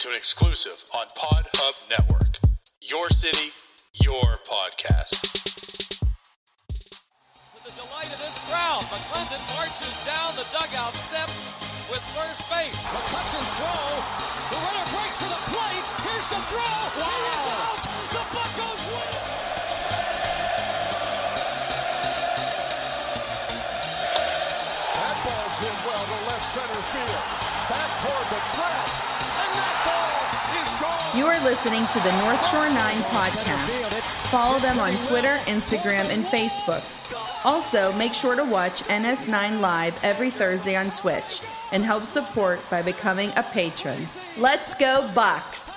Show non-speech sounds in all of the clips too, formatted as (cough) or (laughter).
to an exclusive on Pod Hub Network. Your city, your podcast. To the delight of this crowd, McClendon marches down the dugout steps with first base. McCutcheon's throw. The runner breaks to the plate. Here's the throw. Wow. He is out. The Buccos win. That ball's hit well to left center field. Back toward the track. You are listening to the North Shore 9 podcast. Follow them on Twitter, Instagram, and Facebook. Also, make sure to watch NS9 Live every Thursday on Twitch and help support by becoming a patron. Let's go, Bucks!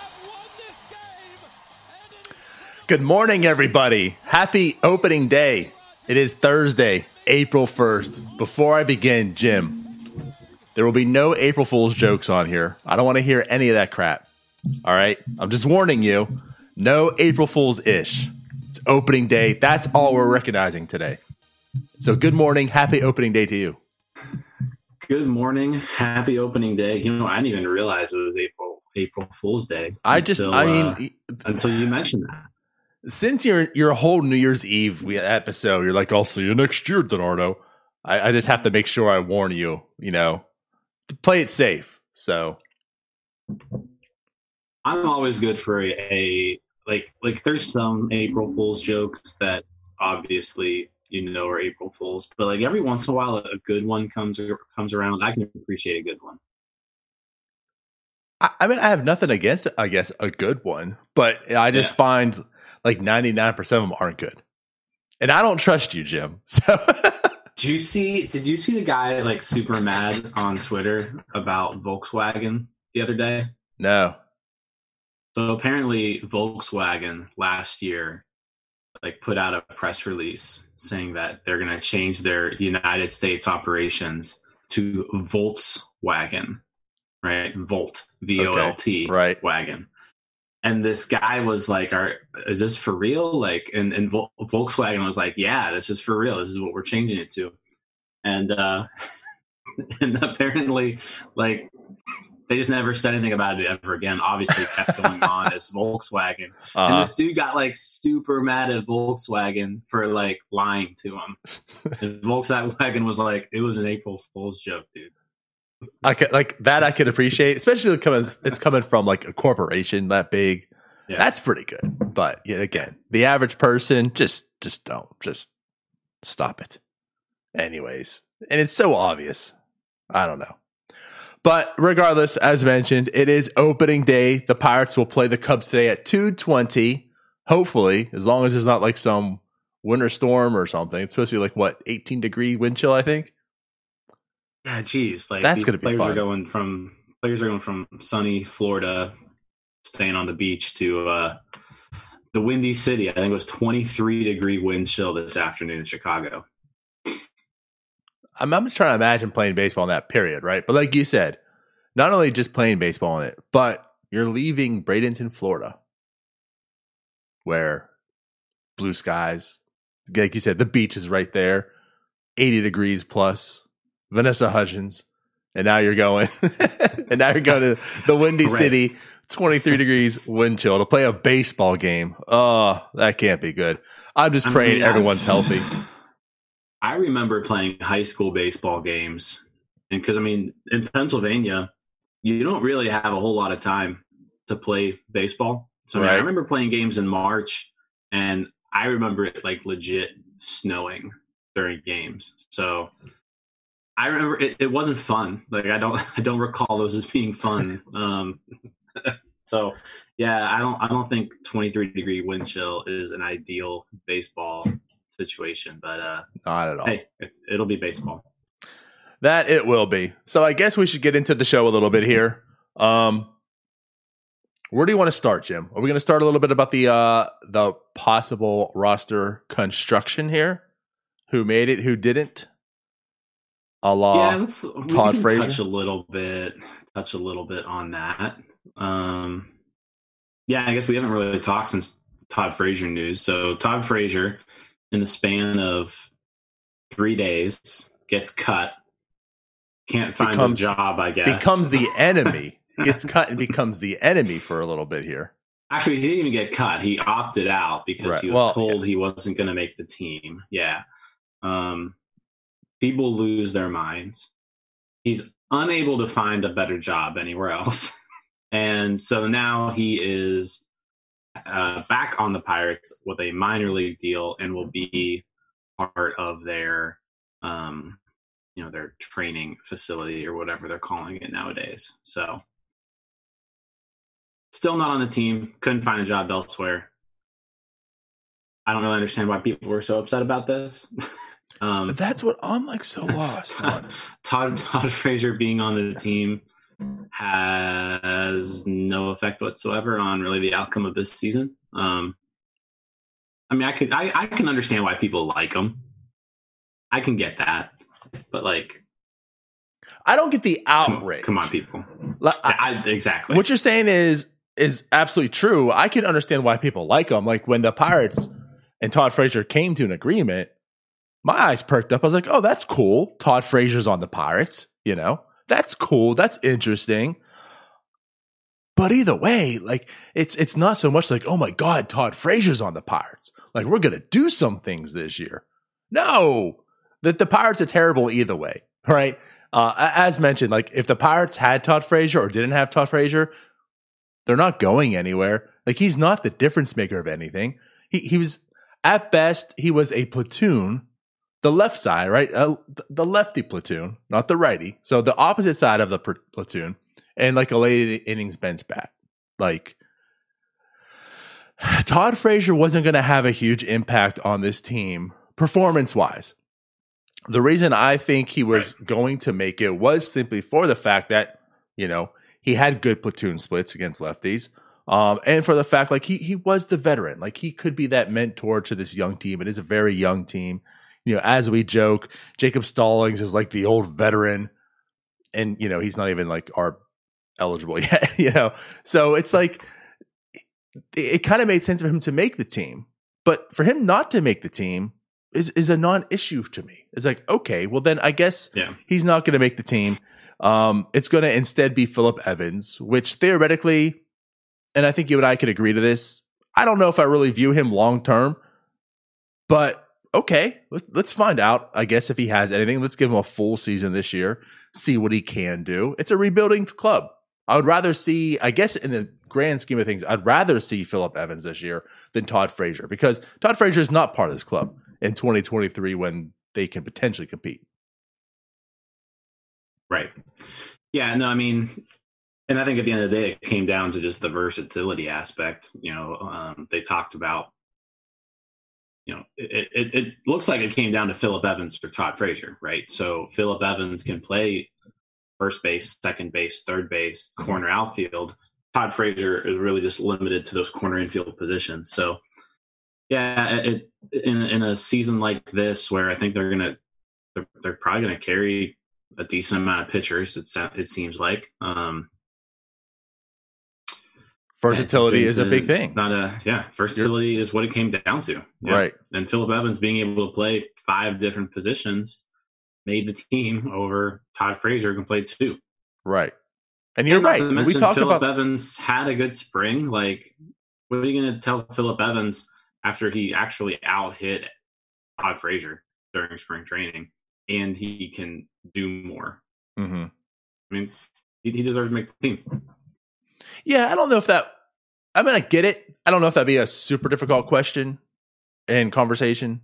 Good morning, everybody. Happy opening day. It is Thursday, April 1st. Before I begin, Jim, there will be no April Fool's jokes on here. I don't want to hear any of that crap. All right? I'm just warning you. No April Fool's ish. It's opening day. That's all we're recognizing today. So, good morning. Happy opening day to you. Good morning. Happy opening day. You know, I didn't even realize it was April April Fool's Day. I just, until, I uh, mean, until you mentioned that. since your your whole New Year's Eve we- episode, you're like, I'll see you next year, Donardo. I, I just have to make sure I warn you, you know, to play it safe. So I'm always good for a, a like like there's some April Fool's jokes that obviously you know are April Fools, but like every once in a while a good one comes comes around. I can appreciate a good one. I, I mean, I have nothing against, I guess, a good one, but I just Yeah. find like 99 percent of them aren't good, and I don't trust you, Jim. (laughs) So Did you see did you see the guy like super mad on Twitter about Volkswagen the other day? no, So apparently Volkswagen last year like put out a press release saying that they're going to change their United States operations to Volkswagen, right? Volt, V O L T, right. wagon. And this guy was like, "Are is this for real?" Like, and and Vol- Volkswagen was like, "Yeah, this is for real. This is what we're changing it to." And uh (laughs) and apparently, like they just never said anything about it ever again. Obviously, it kept going (laughs) on as Volkswagen, and uh, this dude got like super mad at Volkswagen for like lying to him. (laughs) And Volkswagen was like, "It was an April Fool's joke, dude." I could like that. I could appreciate, especially coming. It's coming from like a corporation that big. Yeah. That's pretty good. But yeah, again, the average person just just don't just stop it. Anyways, and it's so obvious. I don't know. But regardless, as mentioned, it is opening day. The Pirates will play the Cubs today at 220. Hopefully, as long as there's not like some winter storm or something. It's supposed to be like what, 18 degree wind chill, I think. Yeah, geez, like That's gonna be players fun. are going from players are going from sunny Florida, staying on the beach to uh, the windy city. I think it was 23 degree wind chill this afternoon in Chicago. I'm, I'm just trying to imagine playing baseball in that period, right? But like you said, not only just playing baseball in it, but you're leaving Bradenton, Florida, where blue skies, like you said, the beach is right there, 80 degrees plus, Vanessa Hudgens, and now you're going, (laughs) and now you're going to the Windy Right. City, 23 degrees wind chill to play a baseball game. Oh, that can't be good. I'm just I praying mean, everyone's healthy. I remember playing high school baseball games, and because I mean, in Pennsylvania, you don't really have a whole lot of time to play baseball. So I, I remember playing games in March, and I remember it like legit snowing during games. So I remember it, it wasn't fun. Like I don't, (laughs) I don't recall those as being fun. (laughs) um, (laughs) so yeah, I don't, I don't think 23 degree wind chill is an ideal baseball situation, but uh, Not at all. hey, it's, it'll be baseball. That it will be. So I guess we should get into the show a little bit here. Um, where do you want to start, Jim? Are we going to start a little bit about the uh, the possible roster construction here? Who made it? Who didn't? A la yeah, let's we Todd can Frazier? touch a little bit, touch a little bit on that. Um, yeah, I guess we haven't really talked since Todd Frazier news. So Todd Frazier, in the span of three days, gets cut. Can't find Becomes- a job, I guess. becomes the (laughs) enemy gets cut and becomes the enemy for a little bit here. Actually, he didn't even get cut. He opted out because Right. he was Well, told he wasn't going to make the team. Yeah. Um, people lose their minds. He's unable to find a better job anywhere else. (laughs) and so now he is uh, back on the Pirates with a minor league deal and will be part of their, um, you know, their training facility or whatever they're calling it nowadays. So still not on the team. Couldn't find a job elsewhere. I don't really understand why people were so upset about this. (laughs) um, That's what I'm like so lost. (laughs) Todd Todd Frazier being on the team has no effect whatsoever on really the outcome of this season. Um, I mean, I could I, I can understand why people like him. I can get that, but like, I don't get the come, outrage. come on, people. Like, I- I, exactly. what you're saying is is absolutely true. I can understand why people like him. Like when the Pirates and Todd Frazier came to an agreement, my eyes perked up. I was like, "Oh, that's cool. Todd Frazier's on the Pirates. You know, that's cool. That's interesting." But either way, like it's it's not so much like, "Oh my God, Todd Frazier's on the Pirates." Like we're gonna do some things this year. No, that the Pirates are terrible either way. Right? Uh, as mentioned, like if the Pirates had Todd Frazier or didn't have Todd Frazier, they're not going anywhere. Like he's not the difference maker of anything. He he was at best he was a platoon, the left side, right? Uh, the lefty platoon, not the righty. So the opposite side of the pr- platoon, and like a late innings bench bat. Like (sighs) Todd Frazier wasn't going to have a huge impact on this team performance wise. The reason I think he was going to make it was simply for the fact that, you know, he had good platoon splits against lefties. Um, and for the fact like he he was the veteran, like he could be that mentor to this young team. It is a very young team. You know, as we joke, Jacob Stallings is like the old veteran, and you know he's not even like our eligible (laughs) yet. You know, so it's like it, it kind of made sense for him to make the team, but for him not to make the team is is a non-issue to me. It's like okay, well then I guess Yeah. he's not going to make the team. Um, it's going to instead be Phillip Evans, which theoretically, and I think you and I could agree to this. I don't know if I really view him long term, but okay, let, let's find out. I guess if he has anything, let's give him a full season this year, see what he can do. It's a rebuilding club. I would rather see, I guess, in the grand scheme of things, I'd rather see Phillip Evans this year than Todd Frazier because Todd Frazier is not part of this club in 2023 when they can potentially compete. Right. Yeah, no, I mean, and I think at the end of the day, it came down to just the versatility aspect. You know, um, they talked about, you know, it, it, it looks like it came down to Phillip Evans or Todd Frazier, right? So Phillip Evans can play first base, second base, third base, corner outfield. Todd Frazier is really just limited to those corner infield positions. So, yeah, it, in in a season like this, where I think they're gonna they're, they're probably gonna carry a decent amount of pitchers. It it seems like um, Versatility is a big thing. Not a yeah, versatility is what it came down to. Yeah. Right. And Phillip Evans being able to play five different positions made the team (laughs) over Todd Frazier can play two. Right. And you're And right. to We mention talked Phillip about Evans had a good spring. Like, what are you going to tell Phillip Evans after he actually out hit Todd Frazier during spring training, and he can do more? Mhm. I mean, he, he deserves to make the team. Yeah, I don't know if that. I mean, I get it. I don't know if that'd be a super difficult question in conversation.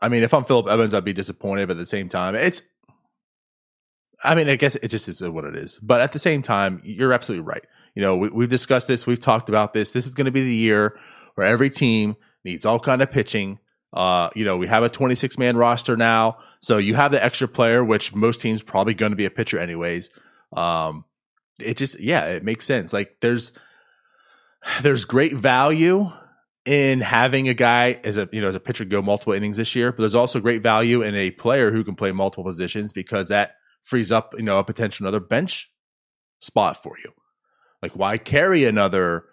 I mean, if I'm Phillip Evans, I'd be disappointed, but at the same time, it's. I mean, I guess it just is what it is. But at the same time, you're absolutely right. You know, we, we've discussed this. We've talked about this. This is going to be the year where every team needs all kind of pitching. Uh, you know, we have a 26 man roster now, so you have the extra player, which most teams probably going to be a pitcher anyways. Um, it just yeah it makes sense like there's there's great value in having a guy as a you know as a pitcher go multiple innings this year but there's also great value in a player who can play multiple positions because that frees up you know a potential another bench spot for you like why carry another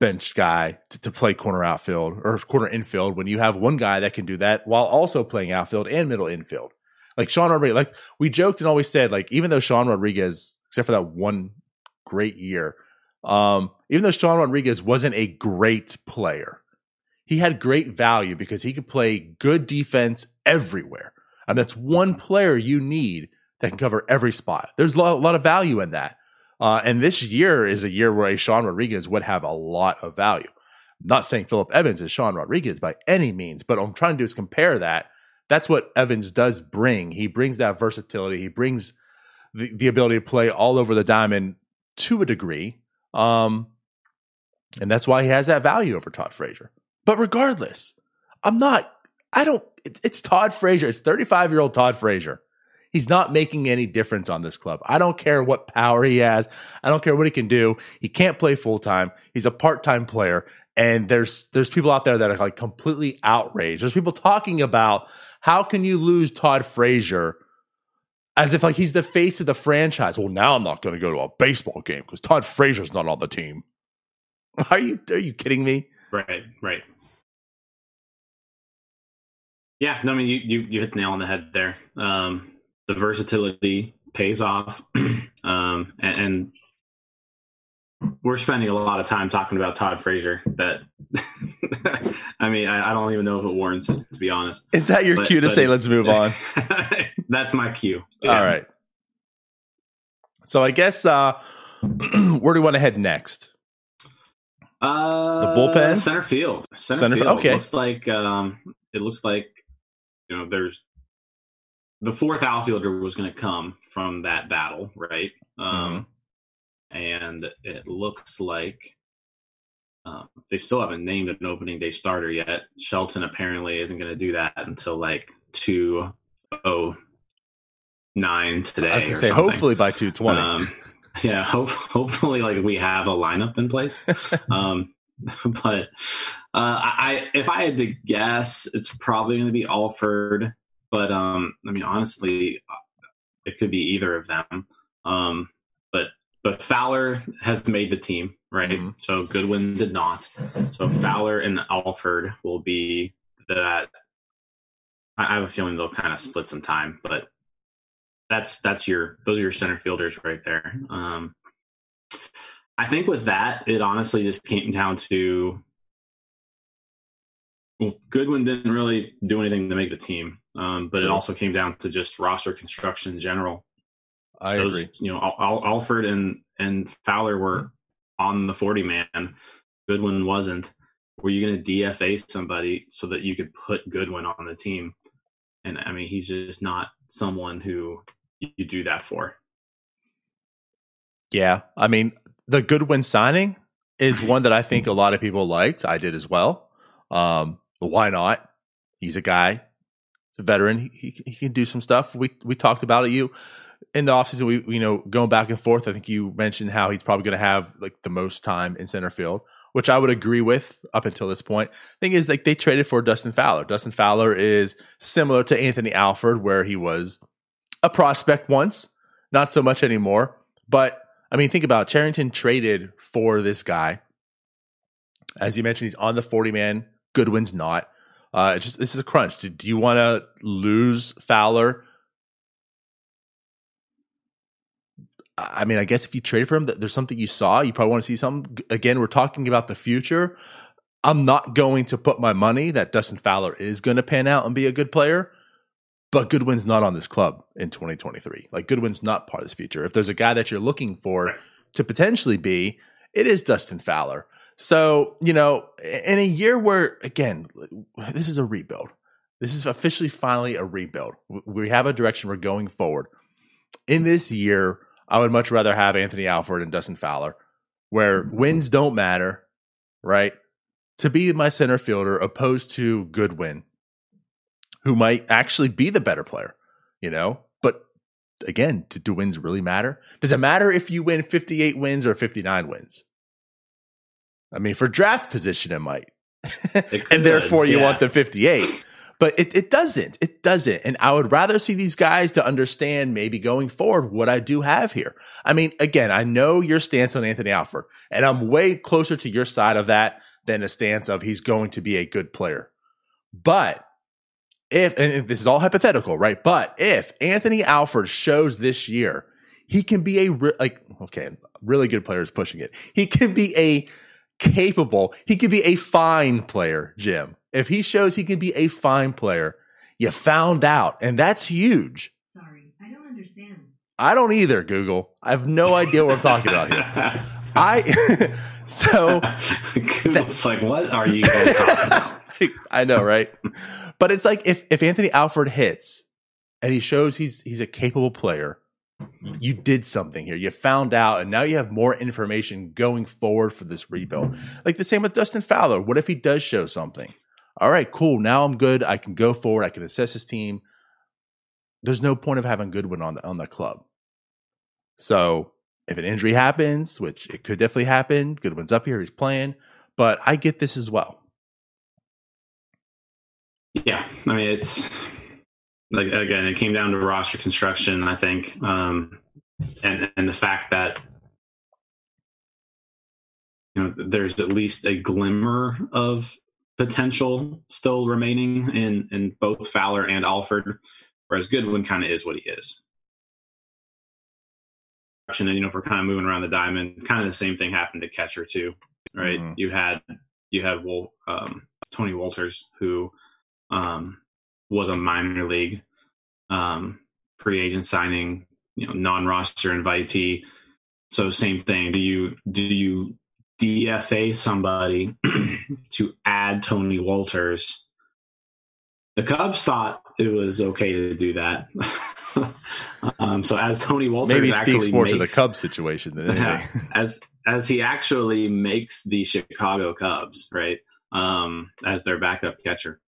bench guy to, to play corner outfield or corner infield when you have one guy that can do that while also playing outfield and middle infield like Sean Rodriguez like we joked and always said like even though Sean Rodriguez except for that one great year. Um, even though Sean Rodriguez wasn't a great player, he had great value because he could play good defense everywhere. And that's one player you need that can cover every spot. There's a lot, of value in that. Uh, and this year is a year where a Sean Rodriguez would have a lot of value. I'm not saying Phillip Evans is Sean Rodriguez by any means, but what I'm trying to do is compare that. That's what Evans does bring. He brings that versatility. He brings the, the ability to play all over the diamond to a degree. Um, and that's why he has that value over Todd Frazier. But regardless, I'm not, I don't, it, it's Todd Frazier. It's 35 year old Todd Frazier. He's not making any difference on this club. I don't care what power he has. I don't care what he can do. He can't play full time. He's a part time player. And there's there's people out there that are like completely outraged. There's people talking about how can you lose Todd Frazier as if like he's the face of the franchise. Well, now I'm not going to go to a baseball game because Todd Frazier's not on the team. (laughs) Are you are you kidding me? Right, right. Yeah, no, I mean you you, you hit the nail on the head there. Um, the versatility pays off, (clears throat) um, and, and, we're spending a lot of time talking about Todd Frazier. That (laughs) I mean, I, I, don't even know if it warrants it to be honest. Is that your but, cue to but, say let's move (laughs) on? that's my cue. Yeah. All right. So I guess uh, (clears throat) where do we want to head next? Uh, the bullpen, center field, center, center field. Okay, it looks like um, it looks like you know there's the fourth outfielder was going to come from that battle, right? Um, mm-hmm. And it looks like um, they still haven't named an opening day starter yet. Shelton apparently isn't going to do that until like two oh nine today. I was say, something. hopefully by two twenty. Um, (laughs) yeah, hope, hopefully, like we have a lineup in place. (laughs) um, (laughs) but uh, I, if I had to guess, it's probably going to be Alford. But um, I mean, honestly, it could be either of them. Um, but but Fowler has made the team, right? Mm-hmm. So Goodwin did not. So Fowler and Alford will be that. I have a feeling they'll kind of split some time, but that's that's your those are your center fielders right there. Um, I think with that, it honestly just came down to well, Goodwin didn't really do anything to make the team, um, but it also came down to just roster construction in general. I Those, agree. You know, Al- Alford and and Fowler were on the forty man. Goodwin wasn't. Were you going to DFA somebody so that you could put Goodwin on the team? And I mean, he's just not someone who you do that for. Yeah, I mean, the Goodwin signing is (laughs) one that I think a lot of people liked. I did as well. Um, why not? He's a guy, he's a veteran. He, he can do some stuff. We we talked about it. You in the offseason, we you know going back and forth. I think you mentioned how he's probably going to have like the most time in center field, which I would agree with up until this point. Thing is, like they traded for Dustin Fowler. Dustin Fowler is similar to Anthony Alford, where he was a prospect once, not so much anymore. But I mean, think about it. Cherington traded for this guy. As you mentioned, he's on the 40 man. Goodwin's not. Uh, it's just this is a crunch. Do, do you want to lose Fowler? I mean, I guess if you trade for him, there's something you saw. You probably want to see something. Again, we're talking about the future. I'm not going to put my money that Dustin Fowler is going to pan out and be a good player, but Goodwin's not on this club in 2023. Like Goodwin's not part of this future. If there's a guy that you're looking for to potentially be, it is Dustin Fowler. So, you know, in a year where, again, this is a rebuild, this is officially finally a rebuild. We have a direction we're going forward. In this year, I would much rather have Anthony Alford and Dustin Fowler, where wins don't matter, right? To be my center fielder opposed to Goodwin, who might actually be the better player, you know? But again, do, do wins really matter? Does it matter if you win 58 wins or 59 wins? I mean, for draft position, it might. It (laughs) and therefore, you yeah. want the 58. But it, it doesn't. It doesn't. And I would rather see these guys to understand maybe going forward what I do have here. I mean, again, I know your stance on Anthony Alford, and I'm way closer to your side of that than a stance of he's going to be a good player. But if, and this is all hypothetical, right? But if Anthony Alford shows this year he can be a re- like okay, really good player is pushing it. He can be a capable. He can be a fine player, Jim. If he shows he can be a fine player, you found out, and that's huge. Sorry, I don't understand. I don't either, Google. I have no idea what I'm talking about here. (laughs) I (laughs) so Google's like, what are you guys talking about? (laughs) I know, right? But it's like if if Anthony Alford hits and he shows he's he's a capable player, you did something here. You found out, and now you have more information going forward for this rebuild. Like the same with Dustin Fowler. What if he does show something? All right, cool. Now I'm good. I can go forward. I can assess his team. There's no point of having Goodwin on the on the club. So if an injury happens, which it could definitely happen, Goodwin's up here, he's playing. But I get this as well. Yeah, I mean it's like again, it came down to roster construction, I think, um, and and the fact that you know there's at least a glimmer of potential still remaining in in both Fowler and Alford, whereas Goodwin kind of is what he is. And you know, if we're kind of moving around the diamond, kind of the same thing happened to catcher too, right? Mhm. You had you had Wol- um, Tony Wolters who um, was a minor league um, free agent signing, you know, non-roster invitee. So same thing. Do you do you DFA somebody (clears throat) to add Tony Wolters? The Cubs thought it was okay to do that. (laughs) um, so as Tony Wolters Maybe actually speaks more to the Cubs situation than (laughs) yeah, as as he actually makes the Chicago Cubs right um, as their backup catcher.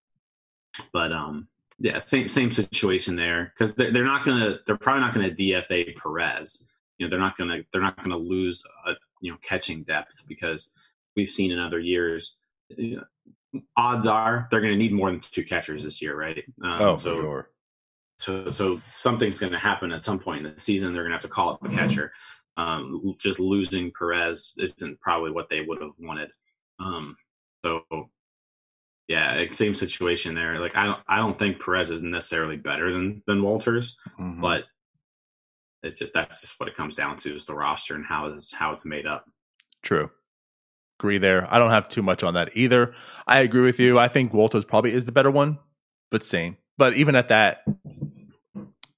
But um, yeah, same same situation there because they're, they're not gonna they're probably not gonna DFA Perez. You know they're not gonna they're not gonna lose a, you know catching depth because we've seen in other years. You know, odds are they're going to need more than two catchers this year, right? Um, oh, so for sure. so so something's going to happen at some point in the season. They're going to have to call up a catcher. Um, just losing Perez isn't probably what they would have wanted. Um, so yeah, same situation there. Like I don't I don't think Perez is necessarily better than than Wolters, Mhm. but it just that's just what it comes down to is the roster and how it's how it's made up. True. Agree there. I don't have too much on that either. I agree with you. I think Wolters probably is the better one, but same. But even at that,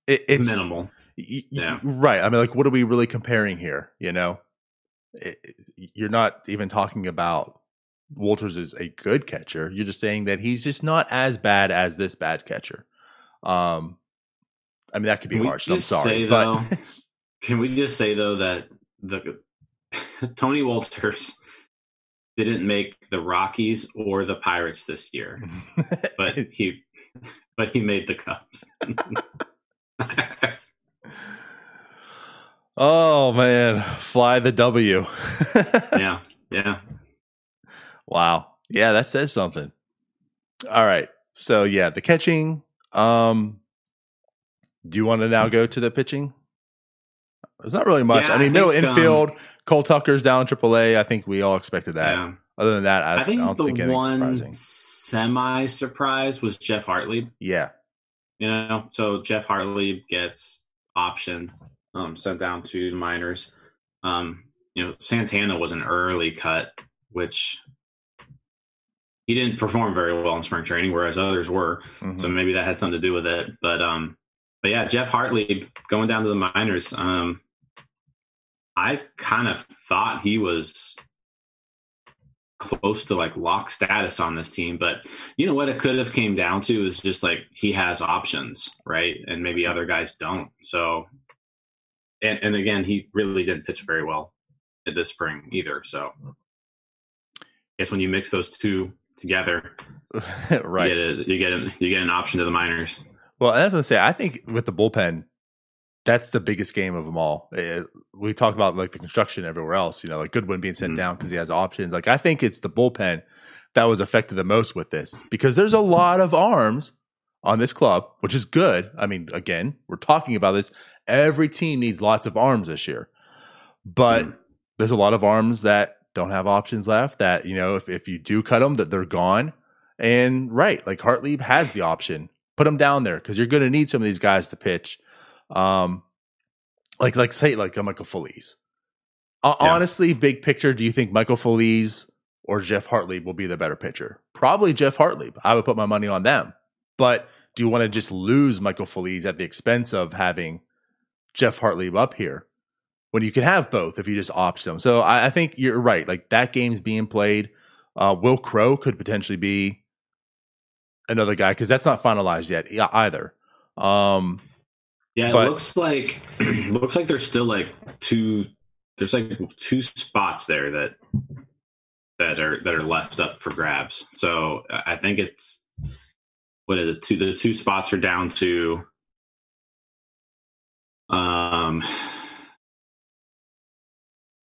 it, it's Minimal. y- Yeah. right. I mean, like, what are we really comparing here? You know, it- you're not even talking about Wolters is a good catcher. You're just saying that he's just not as bad as this bad catcher. Um, I mean, that could be Can harsh. I'm sorry, say, but though, (laughs) Can we just say though that the (laughs) Tony Wolters didn't make the Rockies or the Pirates this year, (laughs) but he but he made the Cubs. oh man, fly the W. yeah, yeah. Wow. Yeah, that says something. All right. So yeah, the catching. Um do you want to now go to the pitching? There's not really much. Yeah, I mean, I middle think, um, infield, Cole Tucker's down in AAA. I think we all expected that. yeah. Other than that, I, I think I the think one semi surprise was Geoff Hartlieb. Yeah. You know, so Geoff Hartlieb gets optioned, um, sent down to the minors. Um, you know, Santana was an early cut, which he didn't perform very well in spring training, whereas others were. Mhm. So maybe that had something to do with it. But um, but yeah, Geoff Hartlieb going down to the minors. Um, I kind of thought he was close to like lock status on this team, but you know what it could have came down to is just like he has options, right? And maybe other guys don't. So, and and again, he really didn't pitch very well at this spring either. So, I guess when you mix those two together, (laughs) right. you get a, you get a, you get an option to the minors. Well, I was going to say, I think with the bullpen, that's the biggest game of them all. Eh, we talked about like the construction everywhere else, you know, like Goodwin being sent Mhm. down because he has options. Like I think it's the bullpen that was affected the most with this because there's a lot of arms on this club, which is good. I mean, again, we're talking about this. Every team needs lots of arms this year, but Mhm. there's a lot of arms that don't have options left. That you know, if if you do cut them, that they're gone. And right, like Hartlieb has the option. Put them down there because you're going to need some of these guys to pitch. Um, like like say like a Michael Feliz. Uh, Yeah. Honestly, big picture, do you think Michael Feliz or Geoff Hartlieb will be the better pitcher? Probably Geoff Hartlieb. I would put my money on them. But do you want to just lose Michael Feliz at the expense of having Geoff Hartlieb up here when you can have both if you just opt them? So I, I think you're right. Like that game's being played. Uh, Wil Crowe could potentially be another guy because that's not finalized yet either. Um, Yeah, it looks like (clears throat) looks like there's still like two there's like two spots there that that are that are left up for grabs. So I I think it's what is it? Two the two spots are down to um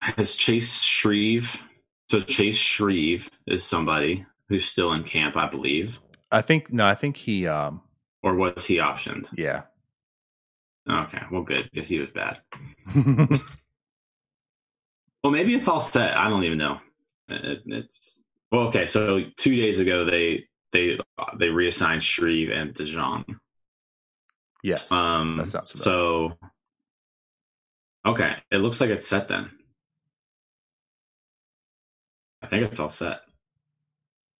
has Chase Shreve so Chase Shreve is somebody who's still in camp, I believe. I think no, I think he. Um, Or was he optioned? yeah, Okay, well good, because he was bad. (laughs) Well, maybe it's all set. I don't even know. It, it's well, okay. So two days ago, they they they reassigned Shreve and DeJong. yes, Um, That sounds so. Okay, it looks like it's set then. I think it's all set.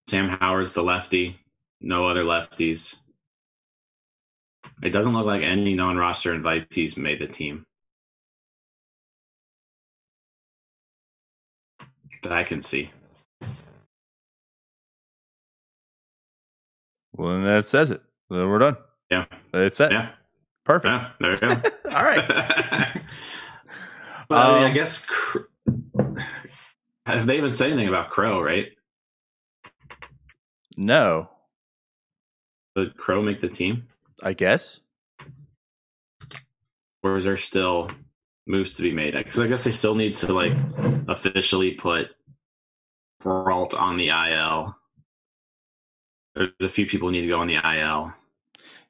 Sam Howard's the lefty. No other lefties. It doesn't look like any non-roster invitees made the team. That I can see. well, then that says it. Then we're done. Yeah. It's set. Yeah. Perfect. Yeah. There you go. (laughs) All right. (laughs) but I, mean, I Um, guess have they even said anything about Crowe? Right? No, Did Crowe make the team, I guess. or is there still moves to be made? Because I guess they still need to like officially put Brault on the IL. There's a few people need to go on the IL.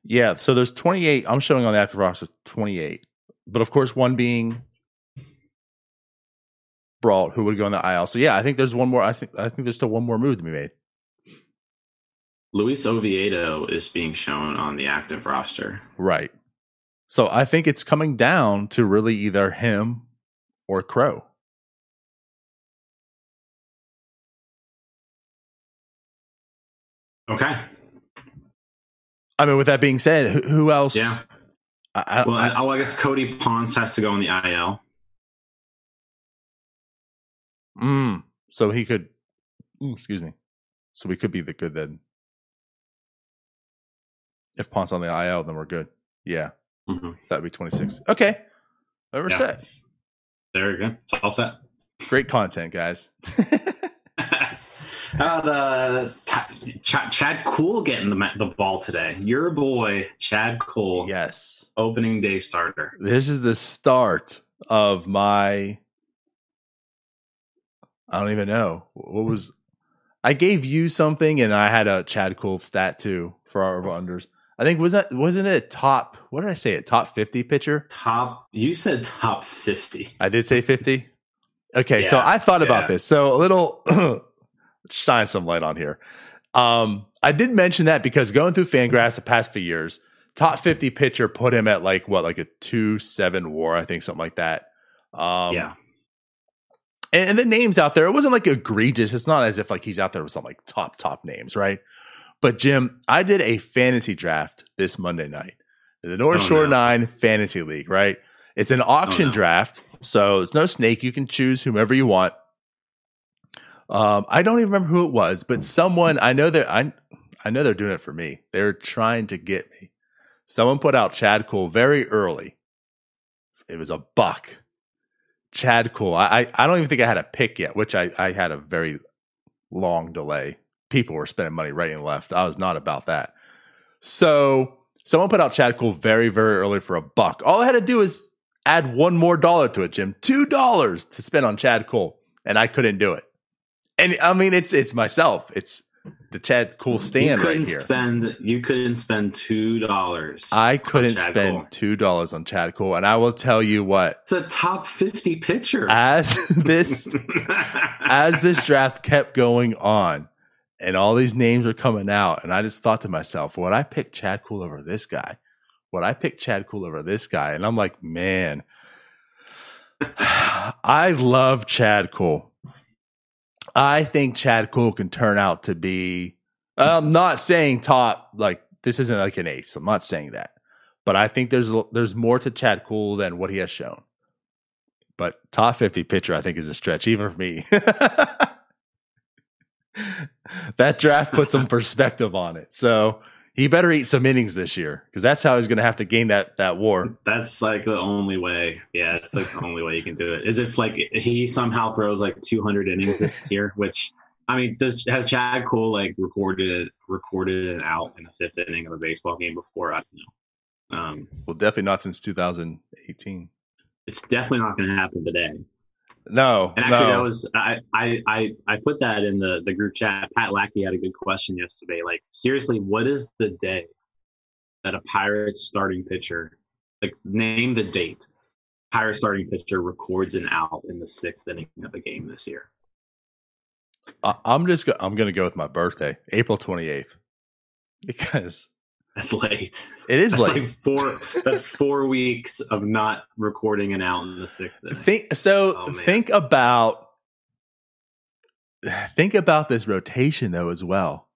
Yeah. So there's 28. I'm showing on the active roster 28, but of course one being Brault, who would go on the IL. So yeah, I think there's one more. I think I think there's still one more move to be made. Luis Oviedo is being shown on the active roster. Right. So I think it's coming down to really either him or Crowe. Okay. I mean, with that being said, who, who else? Yeah. I, I, Well, I- oh, I guess Cody Ponce has to go on the IL. Mm, so he could. excuse me. So we could be the good then. If Ponce on the IL, then we're good. Yeah, hmm that'd be twenty six. Okay, then we're Yeah. set. There we go. It's all set. Great content, guys. (laughs) How about uh, T- Ch- Chad Kuhl getting the the ball today? Your boy Chad Kuhl, yes, opening day starter. this is the start of my. I don't even know what was. I gave you something, and I had a Chad Kuhl stat too for our unders. I think was that wasn't it top? What did I say? A top fifty pitcher? Top, you said top fifty. I did say 50. Okay, so I thought about this. So a little (clears throat) shine some light on here. Um, I did mention that because going through Fangraphs the past few years, top 50 pitcher put him at like what, like a two seven war, I think, something like that. Um, yeah, and, and the names out there, it wasn't like egregious. It's not as if like he's out there with some like top top names, right? But Jim, I did a fantasy draft this Monday night, the North Oh, Shore no. Nine Fantasy League, right? It's an auction no. draft, so it's no snake. You can choose whomever you want. Um, I don't even remember who it was, but someone I know that I I know they're doing it for me. They're trying to get me. Someone put out Chad Kuhl very early. It was a buck. Chad Kuhl. I, I I don't even think I had a pick yet, which I I had a very long delay. People were spending money right and left. I was not about that. So someone put out Chad Kuhl very very early for a buck. All I had to do is add one more dollar to it, Jim. Two dollars to spend on Chad Kuhl, and I couldn't do it. And I mean, it's it's myself. It's the Chad Kuhl you stand couldn't right here. spend. You couldn't spend two dollars. I couldn't spend Kuhl. two dollars on Chad Kuhl, and I will tell you what. It's a top fifty pitcher. As (laughs) this (laughs) as this draft kept going on, and all these names were coming out, and I just thought to myself, would I pick Chad Kuhl over this guy? Would I pick Chad Kuhl over this guy? And I'm like, man, (sighs) I love Chad Kuhl. I think Chad Kuhl can turn out to be. I'm not saying top like this isn't like an ace. I'm not saying that, but I think there's there's more to Chad Kuhl than what he has shown. But top 50 pitcher, I think, is a stretch even for me. (laughs) that draft put some perspective on it. So he better eat some innings this year because that's how he's going to have to gain that that war. That's like the only way. Yeah, it's like the only way you can do it. Is if like he somehow throws like 200 innings this year, which I mean, does has Chad Kuhl like recorded recorded an out in the fifth inning of a baseball game before? I don't know. Um, well, definitely not since 2018. It's definitely not going to happen today. No, and actually, no. that was I, I I I put that in the the group chat. Pat Lackey had a good question yesterday. Like, seriously, what is the day that a Pirates starting pitcher, like, name the date, Pirates starting pitcher records an out in the sixth inning of a game this year? I, I'm just go, I'm going to go with my birthday, April 28th, because That's late. it is That's late. like four. (laughs) that's four weeks of not recording an out in the sixth inning. think so. Oh, think about think about this rotation though as well.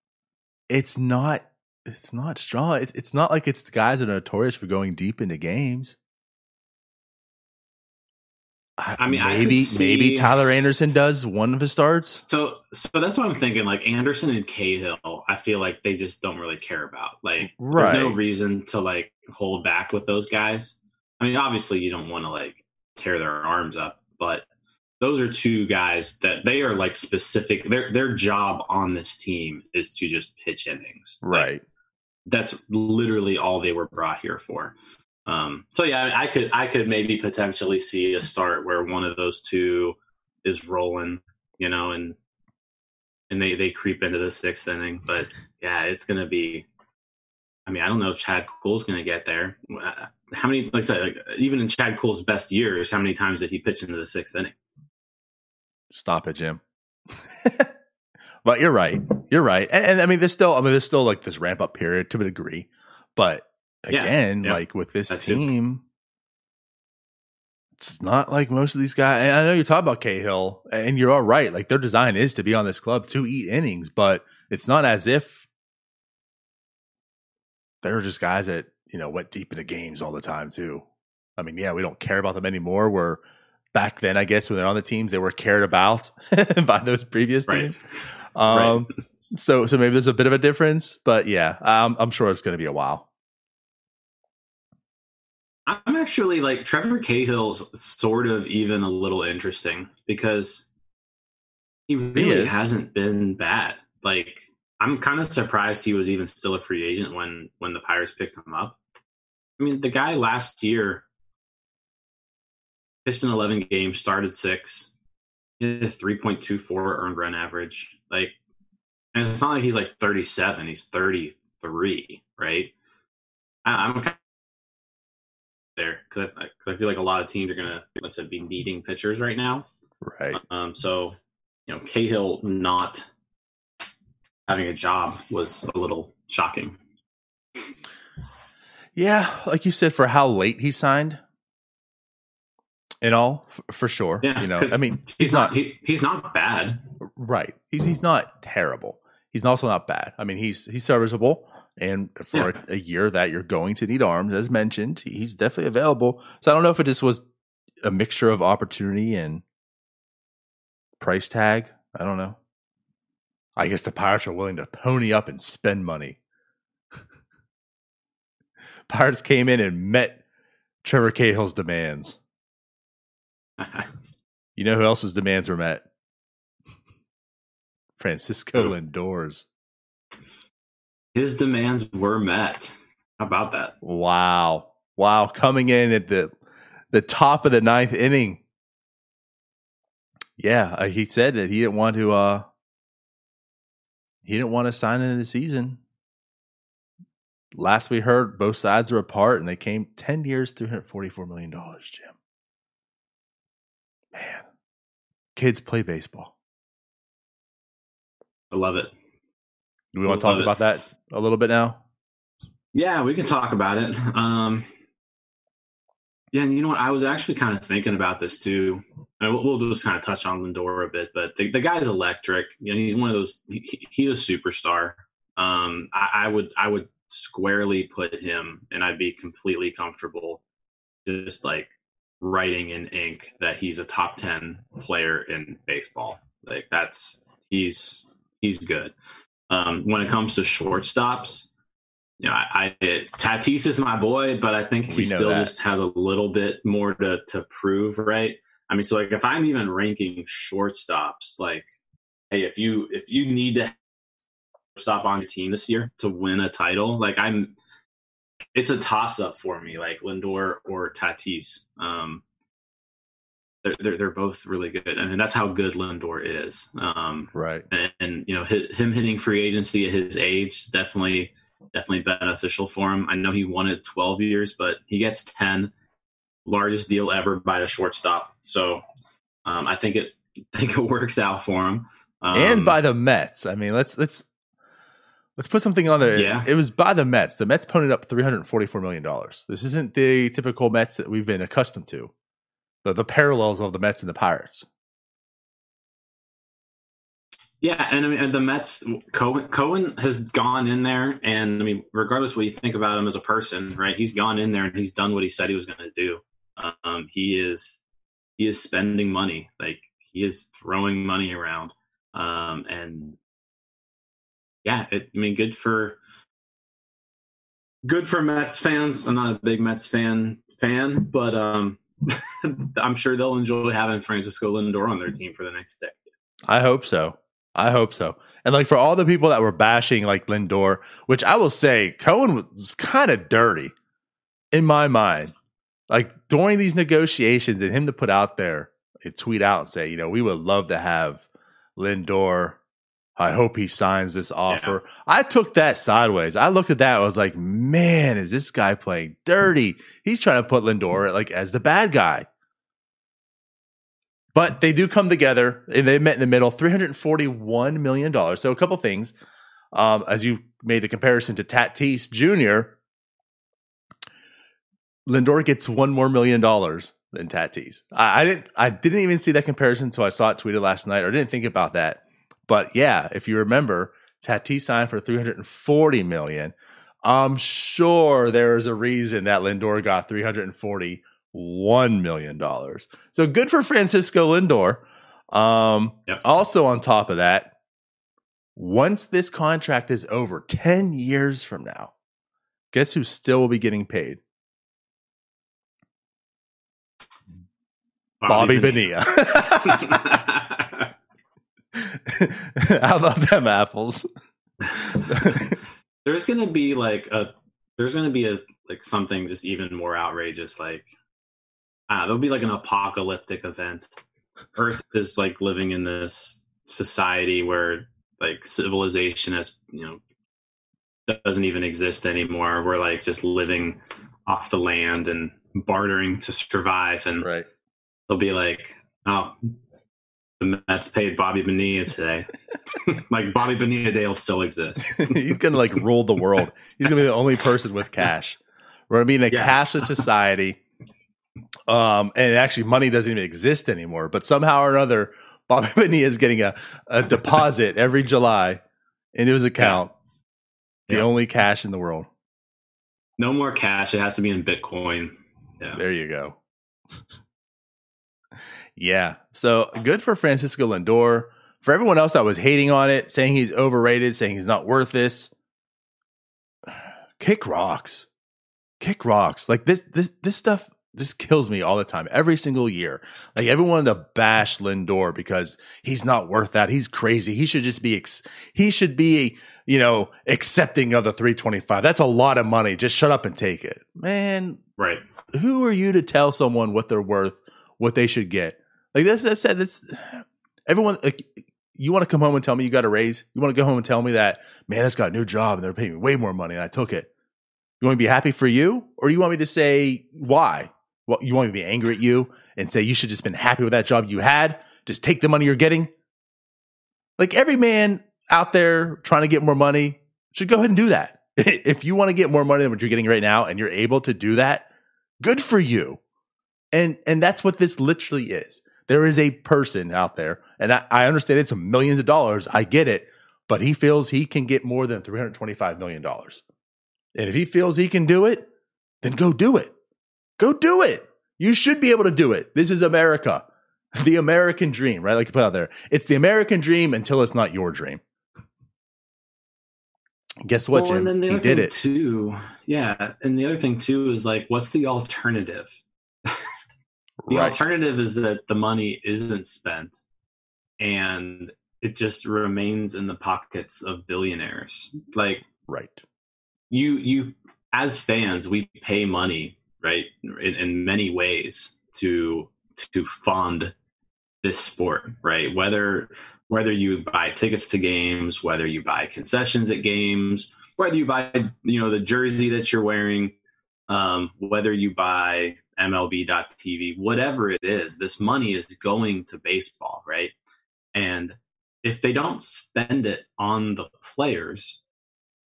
It's not it's not strong. It's, it's not like it's the guys that are notorious for going deep into games. I mean, I maybe see- maybe Tyler Anderson does one of his starts. So, so that's what I'm thinking. Like Anderson and Cahill, I feel like they just don't really care about. Like, Right. there's no reason to like hold back with those guys. I mean, obviously, you don't want to like tear their arms up, but those are two guys that they are like specific. Their their job on this team is to just pitch innings. Like, Right. that's literally all they were brought here for. Um, so yeah, I could I could maybe potentially see a start where one of those two is rolling, you know, and and they they creep into the sixth inning. But yeah, it's gonna be. I mean, I don't know if Chad Kuhl's gonna get there. How many? Like I said, like, even in Chad Kuhl's best years, how many times did he pitch into the sixth inning? Stop it, Jim. (laughs) but you're right. You're right. And, and I mean, there's still, I mean, there's still like this ramp up period to a degree. But again, yeah. like with this That's it. team, it's not like most of these guys. And I know you talk about Cahill, and you're all right. Like their design is to be on this club to eat innings, but it's not as if they're just guys that you know went deep into games all the time too. I mean, yeah, we don't care about them anymore. Where back then, I guess when they're on the teams, they were cared about (laughs) by those previous Right. teams. Um, So, so maybe there's a bit of a difference, but yeah, um, I'm sure it's going to be a while. I'm actually like Trevor Cahill's sort of even a little interesting because he really is. hasn't been bad. Like I'm kind of surprised he was even still a free agent when when the Pirates picked him up. I mean, the guy last year pitched in 11 games, started six, hit a 3.24 earned run average. Like, and it's not like he's like 37; he's 33, right? I, I'm kind there because I, I feel like a lot of teams are let's say, be needing pitchers right now. Right. Um, so, you know, Cahill not having a job was a little shocking. Yeah, like you said, for how late he signed, and all for sure. Yeah, you know, I mean, He's not he, he's not bad. right. He's he's not terrible. He's also not bad. I mean, he's he's serviceable, and for Yeah. a, a year that you're going to need arms, as mentioned, he's definitely available. So I don't know if it just was a mixture of opportunity and price tag. I don't know. I guess the Pirates are willing to pony up and spend money. (laughs) Pirates came in and met Trevor Cahill's demands. (laughs) You know who else's demands were met? Francisco? Lindor's. His demands were met. How about that? Wow. Wow. Coming in at the the top of the ninth inning. Yeah, uh, he said that he didn't want to uh he didn't want to sign into the season. Last we heard, both sides were apart and they came 10 years, $344 million, Jim. Man. Kids play baseball. I love it. Do we want to talk about that a little bit now? Yeah, we can talk about it. Um, Yeah, and you know what? I was actually kind of thinking about this too. And we'll, we'll just kind of touch on Lindor a bit, but the, the guy's electric. You know, he's one of those. He, he's a superstar. Um, I, I would I would squarely put him, and I'd be completely comfortable, just like writing in ink that he's a top ten player in baseball. Like that's he's he's good. Um, when it comes to shortstops, you know, I, I Tatis is my boy, but I think he still that. just has a little bit more to to prove, right? I mean, so like if I'm even ranking shortstops, like, hey, if you if you need to stop on your team this year to win a title, like I'm, it's a toss up for me, like Lindor or Tatis. Um, they're, they're they're both really good, and that's how good Lindor is. Um, Right. and, and you know hi- him hitting free agency at his age is definitely definitely beneficial for him. I know he wanted 12 years, but he gets 10, largest deal ever by a shortstop. So um, I think it I (laughs) think it works out for him. Um, and by the Mets. I mean, let's let's let's put something on there. Yeah. It was by the Mets. The Mets ponied up three hundred forty-four million dollars. This isn't the typical Mets that we've been accustomed to. The the parallels of the Mets and the Pirates. yeah, and I mean and the Mets Cohen Cohen has gone in there, and I mean regardless what you think about him as a person, right? He's gone in there and he's done what he said he was going to do. Um, he is he is spending money like he is throwing money around um and yeah it, i mean good for good for mets fans i'm not a big mets fan fan but um (laughs) i'm sure they'll enjoy having francisco lindor on their team for the next decade I hope so. I hope so. And like for all the people that were bashing like Lindor, which I will say Cohen was kind of dirty in my mind. Like during these negotiations and him to put out there and tweet out and say, you know, we would love to have Lindor. I hope he signs this offer. I took that sideways. I looked at that. I was like, man, is this guy playing dirty? He's trying to put Lindor like as the bad guy. But they do come together and they met in the middle, $341 million. So a couple things. Um, as you made the comparison to Tatis Jr., Lindor gets one more million dollars than Tatis. I, I didn't I didn't even see that comparison until I saw it tweeted last night or didn't think about that. But yeah, if you remember, Tatis signed for 340 million. I'm sure there's a reason that Lindor got 341 million dollars. So good for Francisco Lindor. Um, Yep. also on top of that, once this contract is over 10 years from now, guess who still will be getting paid? Bobby, Bonilla. (laughs) (laughs) (laughs) How about them apples? (laughs) there's gonna be like a there's gonna be a like something just even more outrageous like ah there'll be like an apocalyptic event earth is like living in this society where like civilization has you know doesn't even exist anymore we're like just living off the land and bartering to survive and right. they'll be like oh the Mets paid Bobby Bonilla today. (laughs) like Bobby Bonilla Day will still exist. (laughs) He's going to like rule the world. He's going to be the only person with cash. We're going to be in a Yeah. cashless society. Um, and actually, money doesn't even exist anymore. But somehow or another, Bobby (laughs) Bonilla is getting a, a deposit every July into his account. The Yeah. only cash in the world. No more cash. It has to be in Bitcoin. Yeah. There you go. Yeah. So good for Francisco Lindor. For everyone else that was hating on it, saying he's overrated, saying he's not worth this, (sighs) kick rocks. Kick rocks. Like this this this stuff just kills me all the time. Every single year. Like everyone to bash Lindor because he's not worth that. He's crazy. He should just be ex- he should be, you know, accepting of the 325. That's a lot of money. Just shut up and take it. Man, Right. who are you to tell someone what they're worth, what they should get? Like this, I said, this everyone. Like, you want to come home and tell me you got a raise? You want to go home and tell me that man, just got a new job and they're paying me way more money and I took it. You want me to be happy for you, or you want me to say why? Well, you want me to be angry at you and say you should just been happy with that job you had? Just take the money you're getting. Like every man out there trying to get more money should go ahead and do that. (laughs) if you want to get more money than what you're getting right now and you're able to do that, good for you. And and that's what this literally is. There is a person out there, and I, I understand it's millions of dollars. I get it, but he feels he can get more than three hundred twenty-five million dollars. And if he feels he can do it, then go do it. Go do it. You should be able to do it. This is America, (laughs) the American dream, right? Like you put out there, it's the American dream until it's not your dream. Guess what, Well, Jim? and then the he other did thing it. too. Yeah, and the other thing too is like, what's the alternative? The Right. alternative is that the money isn't spent and it just remains in the pockets of billionaires. Like right. you you as fans, we pay money, right, in, in many ways to to fund this sport, right? Whether whether you buy tickets to games, whether you buy concessions at games, whether you buy you know the jersey that you're wearing, um, whether you buy MLB.TV, whatever it is, this money is going to baseball, right? And if they don't spend it on the players,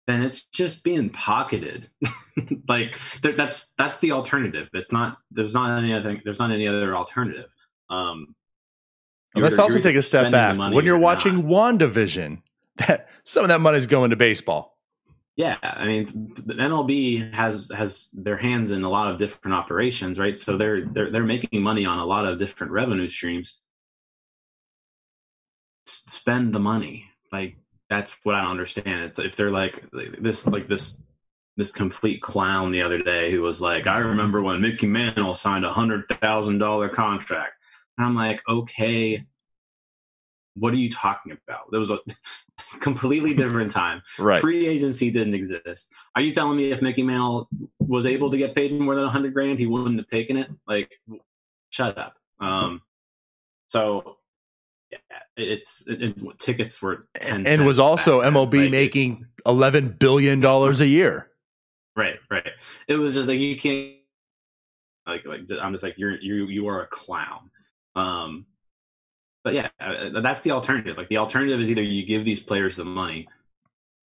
then it's just being pocketed. (laughs) like that's that's the alternative. It's not. There's not any other. There's not any other alternative. Um, let's also take a step back. When you're watching not. WandaVision, (laughs) that some of that money is going to baseball. Yeah, I mean, the MLB has has their hands in a lot of different operations, right? So they're they're they're making money on a lot of different revenue streams. S- Spend the money, like that's what I don't understand. It's, if they're like this, like this, this complete clown the other day who was like, "I remember when Mickey Mantle signed a hundred thousand dollar contract," and I'm like, "Okay." What are you talking about? There was a (laughs) completely different time. (laughs) Right. Free agency didn't exist. Are you telling me if Mickey Mantle was able to get paid more than a hundred grand, he wouldn't have taken it? Like, shut up. Um, so yeah, it's it, it- tickets were 10 and was also back. MLB Like, making eleven billion dollars a year. right, right. It was just like you can't like like I'm just like you're you you are a clown. Um, but yeah, uh, that's the alternative. Like the alternative is either you give these players the money,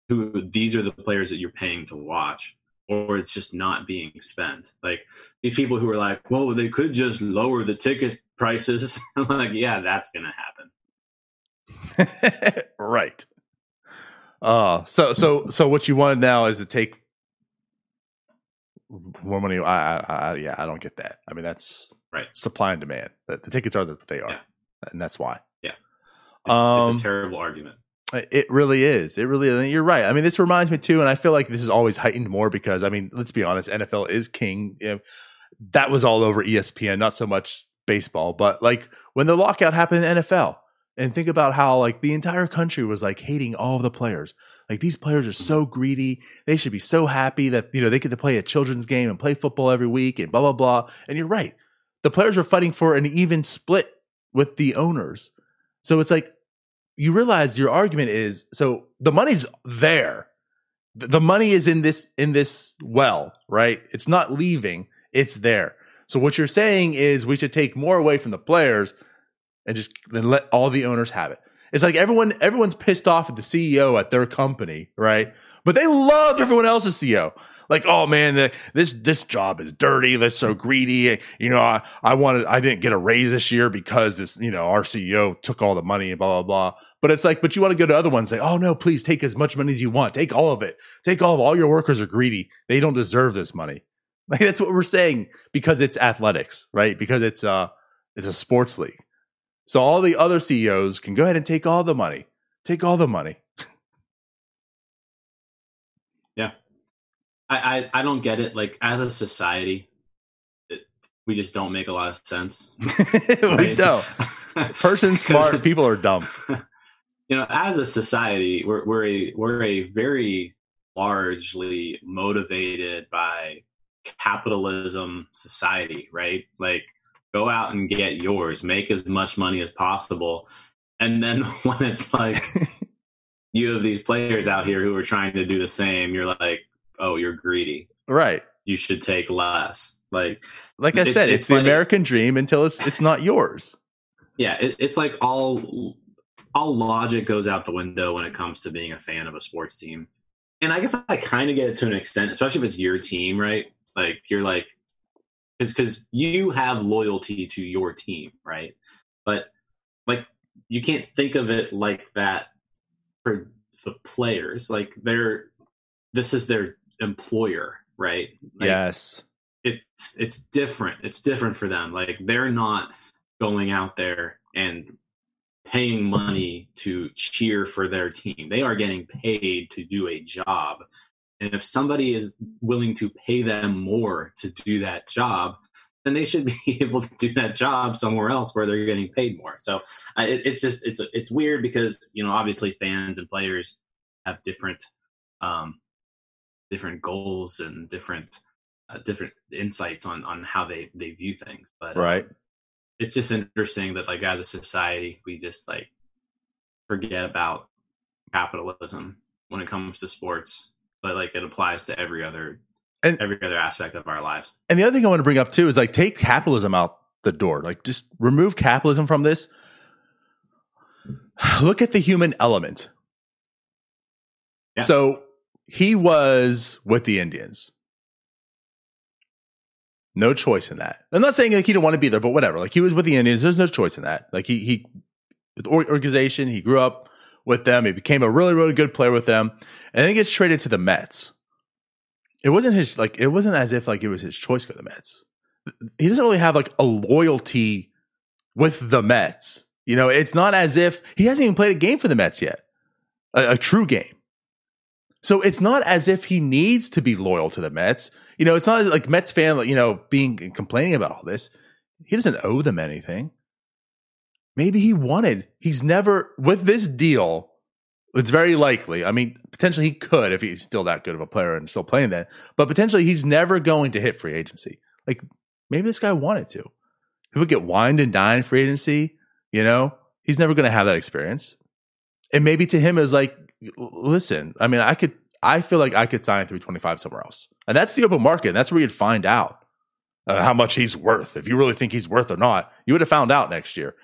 who these are the players that you're paying to watch, or it's just not being spent. Like these people who are like, "Well, they could just lower the ticket prices." (laughs) I'm like, "Yeah, that's gonna happen." (laughs) right. Uh so so so what you want now is to take more money. I, I, I yeah, I don't get that. I mean, that's Right. supply and demand. The, the tickets are that they are, Yeah. And that's why. It's, Um, it's a terrible argument. It really is. It really is. You're right. I mean, this reminds me too, and I feel like this is always heightened more because I mean, let's be honest, NFL is king. You know, that was all over ESPN, not so much baseball, but like when the lockout happened in NFL, and think about how like the entire country was like hating all of the players. Like these players are so greedy. They should be so happy that you know they get to play a children's game and play football every week and blah blah blah. And you're right. The players are fighting for an even split with the owners. So it's like you realize your argument is so the money's there. The money is in this in this well, right? It's not leaving, it's there. So what you're saying is we should take more away from the players and just then let all the owners have it. It's like everyone everyone's pissed off at the CEO at their company, right? But they love everyone else's CEO. Like, oh man, the, this this job is dirty. That's so greedy. You know, I, I wanted I didn't get a raise this year because this, you know, our CEO took all the money and blah blah blah. But it's like, but you want to go to other ones, say, oh no, please take as much money as you want. Take all of it. Take all of all your workers are greedy. They don't deserve this money. (laughs) Like that's what we're saying because it's athletics, right? Because it's uh it's a sports league. So all the other CEOs can go ahead and take all the money. Take all the money. I, I I don't get it. Like as a society, it, we just don't make a lot of sense. (laughs) we don't. (laughs) Person smart, people are dumb. (laughs) you know, as a society, we're we're a we're a very largely motivated by capitalism society, right? Like go out and get yours, make as much money as possible. And then when it's like you have these players out here who are trying to do the same, you're like, "Oh, you're greedy. right. You should take less." Like Like I It's- said, it's, it's the like- American dream until it's it's not yours. yeah it, it's like all all logic goes out the window when it comes to being a fan of a sports team and i guess i kind of get it to an extent especially if it's your team right like you're like because you have loyalty to your team, right? But like you can't think of it like that for the players. Like they're this is their employer, right? Like, yes. It's it's different. It's different for them. Like they're not going out there and paying money to cheer for their team. They are getting paid to do a job. And if somebody is willing to pay them more to do that job, then they should (laughs) be able to do that job somewhere else where they're getting paid more. So uh, it, it's just it's it's weird because you know obviously fans and players have different um, different goals and different uh, different insights on on how they they view things. But right, um, it's just interesting that like as a society we just like forget about capitalism when it comes to sports, but like it applies to every other and every other aspect of our lives. And the other thing I want to bring up too is like take capitalism out the door. Like just remove capitalism from this. (sighs) Look at the human element. Yeah. So he was with the Indians. No choice in that. I'm not saying like he didn't want to be there, but whatever. Like he was with the Indians. There's no choice in that. Like he he with the organization, he grew up with them. He became a really really good player with them, and then he gets traded to the Mets it wasn't his like it wasn't as if like it was his choice for the Mets. He doesn't really have like a loyalty with the Mets. You know, it's not as if he hasn't even played a game for the Mets yet, a, a true game. So it's not as if he needs to be loyal to the Mets. You know, it's not like Mets fan, you know, being complaining about all this. He doesn't owe them anything. Maybe he wanted. He's never with this deal. It's very likely. I mean, potentially he could if he's still that good of a player and still playing that, but potentially he's never going to hit free agency. Like maybe this guy wanted to. He would get wined and dined free agency. You know, he's never going to have that experience. And maybe to him is like, listen, I mean, I could, I feel like I could sign 325 somewhere else. And that's the open market. And that's where you'd find out uh, how much he's worth. If you really think he's worth or not, you would have found out next year.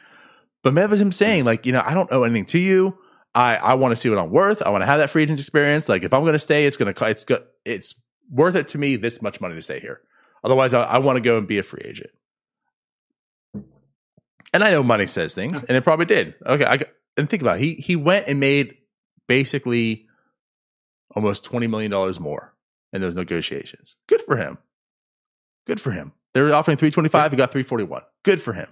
But maybe him saying, like, you know, I don't owe anything to you. I I want to see what I'm worth. I want to have that free agent experience. Like if I'm going to stay, it's going to it's good. It's worth it to me this much money to stay here. Otherwise, I, I want to go and be a free agent. And I know money says things, (laughs) and it probably did. Okay, I and think about it. he he went and made basically almost twenty million dollars more in those negotiations. Good for him. Good for him. They were offering three twenty five. He got three forty one. Good for him.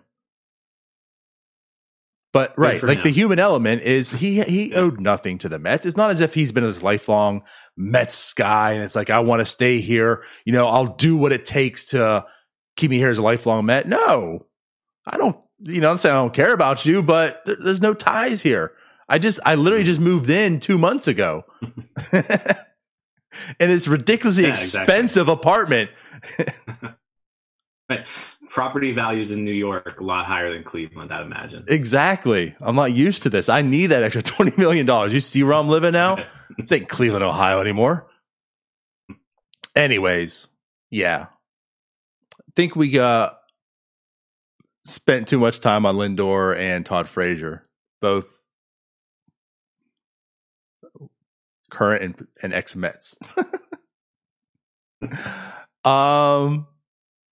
But right, like him. the human element is he he owed nothing to the Mets. It's not as if he's been this lifelong Mets guy and it's like I want to stay here. You know, I'll do what it takes to keep me here as a lifelong Met. No, I don't. You know, I'm saying I don't care about you, but there, there's no ties here. I just I literally just moved in two months ago. (laughs) in this ridiculously yeah, expensive exactly. apartment. right property values in New York a lot higher than Cleveland, I'd imagine. Exactly. I'm not used to this. I need that extra (laughs) $20 million. You see where I'm living now? (laughs) It's ain't Cleveland, Ohio anymore. Anyways, yeah. I think we uh, spent too much time on Lindor and Todd Frazier, both current and, and ex Mets. um,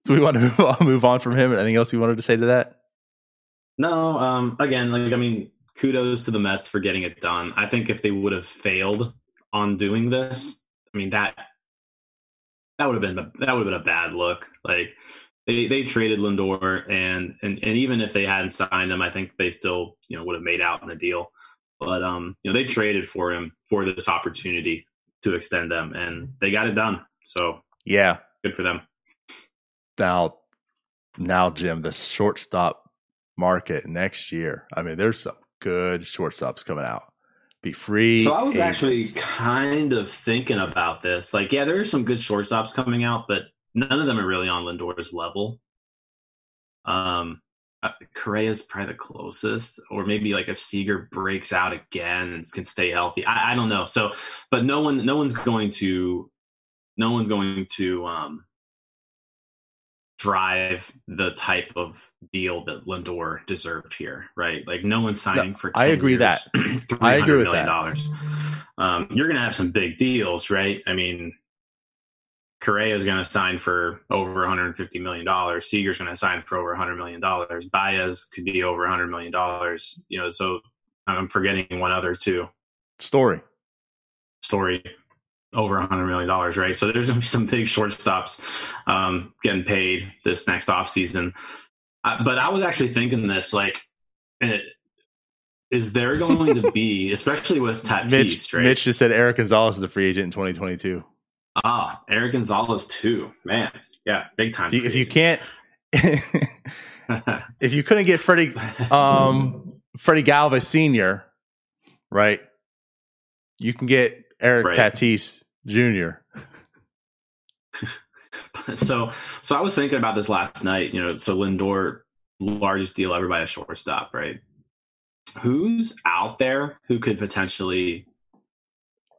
do we want to (laughs) move on, from him? Anything else you wanted to say to that? No. Um, again, like I mean, kudos to the Mets for getting it done. I think if they would have failed on doing this, I mean that that would have been that would have been a bad look. Like they they traded Lindor, and and and even if they hadn't signed him, I think they still you know would have made out in a deal. But um, you know, they traded for him for this opportunity to extend them, and they got it done. So yeah, good for them now, now, Jim, the shortstop market next year. I mean, there's some good shortstops coming out. Be free. So I was agents. actually kind of thinking about this. Like, yeah, there are some good shortstops coming out, but none of them are really on Lindor's level. Um, uh, Correa's probably the closest, or maybe like if Seager breaks out again and can stay healthy. I, I don't know. So, but no one, no one's going to, no one's going to um, drive the type of deal that Lindor deserved here, right? Like no one's signing no, for. I agree years, that. (clears throat) I agree with that. Dollars. Um, you're going to have some big deals, right? I mean, Correa is going to sign for over 150 million dollars. Seager's going to sign for over 100 million dollars. Baez could be over 100 million dollars. You know, so I'm forgetting one other too. Story. Story over 100 million dollars, right? So there's going to be some big shortstops um, getting paid this next offseason. Uh, but I was actually thinking this, like, it, is there going to be, (laughs) especially with Tatis, Mitch, right? Mitch just said Erik Gonzalez is a free agent in 2022. Ah, Erik Gonzalez too, man. Yeah, big time. If you, if you can't, (laughs) if you couldn't get Freddie, um, Freddie Galvis Senior, right? You can get Erik Right. Tatis Jr. (laughs) so so I was thinking about this last night. You know, so Lindor, largest deal ever by a shortstop, right? Who's out there who could potentially,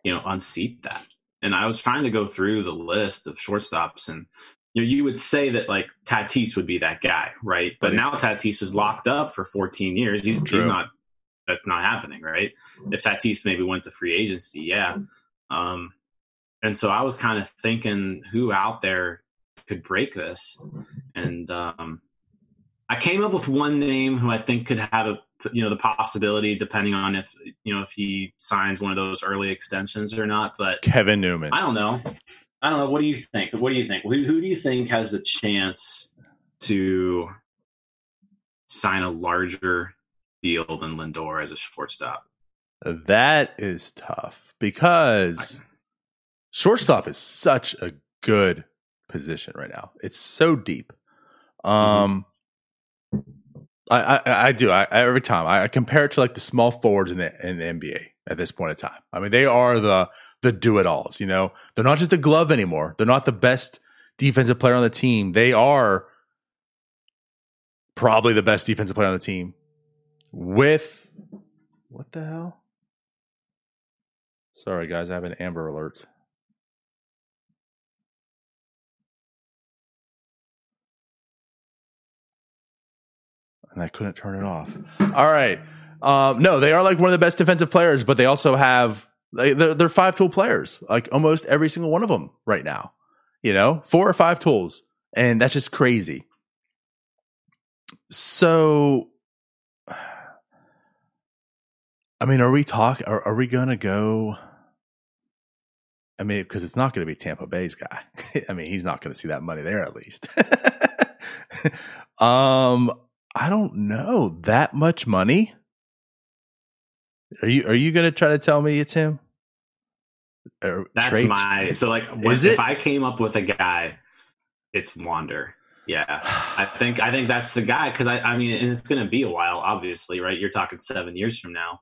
you know, unseat that? And I was trying to go through the list of shortstops, and you know, you would say that like Tatis would be that guy, right? But now Tatis is locked up for 14 years. He's, True. he's not. That's not happening, right? If Tatis maybe went to free agency, yeah. Um, and so I was kind of thinking who out there could break this, and um, I came up with one name who I think could have a you know the possibility, depending on if you know if he signs one of those early extensions or not. But Kevin Newman. I don't know. I don't know. What do you think? What do you think? Who, who do you think has the chance to sign a larger deal than Lindor as a shortstop? That is tough because shortstop is such a good position right now. It's so deep. Um, I, I I do. I, every time I, I compare it to like the small forwards in the in the NBA at this point in time. I mean, they are the the do it alls. You know, they're not just a glove anymore. They're not the best defensive player on the team. They are probably the best defensive player on the team. With what the hell? Sorry, guys, I have an Amber Alert. And I couldn't turn it off. All right. Um, no, they are like one of the best defensive players, but they also have they, they're, five tool players, like almost every single one of them right now. You know, four or five tools, and that's just crazy. So, I mean, are we talk? Are, are we gonna go? I mean, because it's not going to be Tampa Bay's guy. (laughs) I mean, he's not going to see that money there at least. (laughs) um, I don't know that much money. Are you are you going to try to tell me it's him? Or That's traits? my so like if? I came up with a guy, it's Wander. Yeah, I think I think that's the guy because I I mean and it's going to be a while, obviously, right? You're talking seven years from now.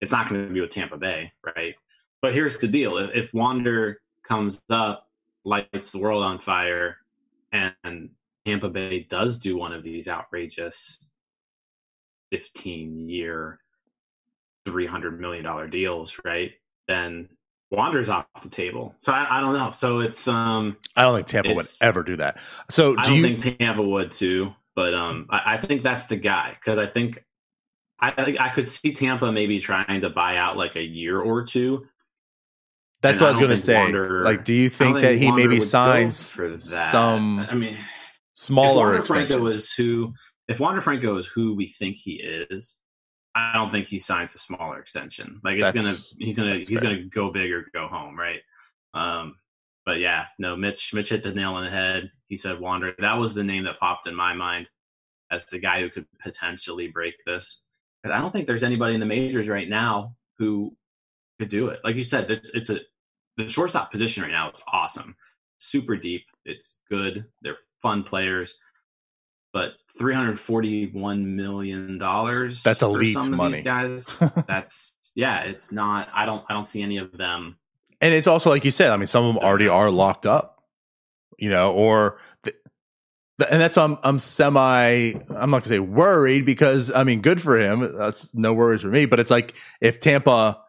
It's not going to be with Tampa Bay, right? But here's the deal: if, if Wander comes up, lights the world on fire, and Tampa Bay does do one of these outrageous 15 year, $300 million deals, right? Then Wander's off the table. So I, I don't know. So it's, um, I don't think Tampa would ever do that. So I do don't you? think Tampa would too, but, um, I, I think that's the guy because I think, I, I could see Tampa maybe trying to buy out like a year or two. that's and what I I was going to say. Wander- like, do you I think that he Wander maybe signs for that. some I mean, if smaller Wander? Franco is who, if Wander Franco is who we think he is, I don't think he signs a smaller extension. Like it's That's- gonna, he's gonna, he's fair. gonna go big or go home, right? Um, but yeah, no, Mitch, Mitch hit the nail on the head. He said Wander. That was the name that popped in my mind as the guy who could potentially break this. But I don't think there's anybody in the majors right now who could do it. Like you said, it's, it's a the shortstop position right now is awesome, super deep. It's good. They're fun players, but three hundred forty-one million dollars. That's elite some of money. These guys. (laughs) that's yeah. It's not. I don't. I don't see any of them. and it's also like you said. I mean, some of them already are locked up, you know, or th- th- and that's I'm I'm semi. I'm not gonna say worried because I mean, good for him. That's no worries for me. But it's like if Tampa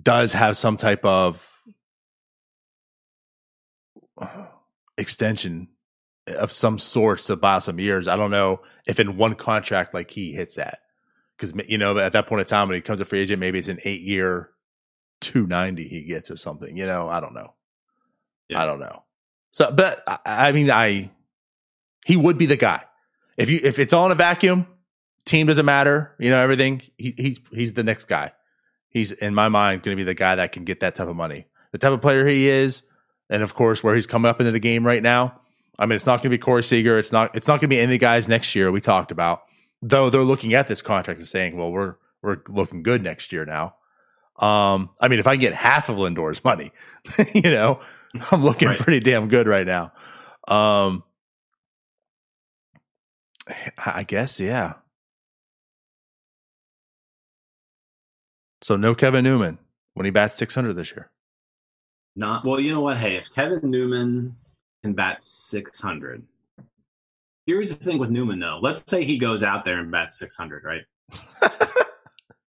does have some type of (sighs) extension of some sort to buy some years, I don't know if in one contract like he hits that because you know at that point in time when he comes a free agent, maybe it's an eight year 290 he gets or something. You know, I don't know. Yeah. I don't know. So, but I, I mean, I he would be the guy if you if it's all in a vacuum. Team doesn't matter, you know everything. He, he's he's the next guy. He's in my mind going to be the guy that can get that type of money. The type of player he is, and of course where he's coming up into the game right now. I mean, it's not going to be Corey Seager. It's not. It's not going to be any of the guys next year we talked about. Though they're looking at this contract and saying, "Well, we're we're looking good next year now." Um, I mean, if I can get half of Lindor's money, (laughs) you know, I'm looking Right. pretty damn good right now. Um, I guess, yeah. So no Kevin Newman when he bats 600 this year. Not well. You know what? Hey, if Kevin Newman can bat 600, here's the thing with Newman though. Let's say he goes out there and bats 600, right? (laughs)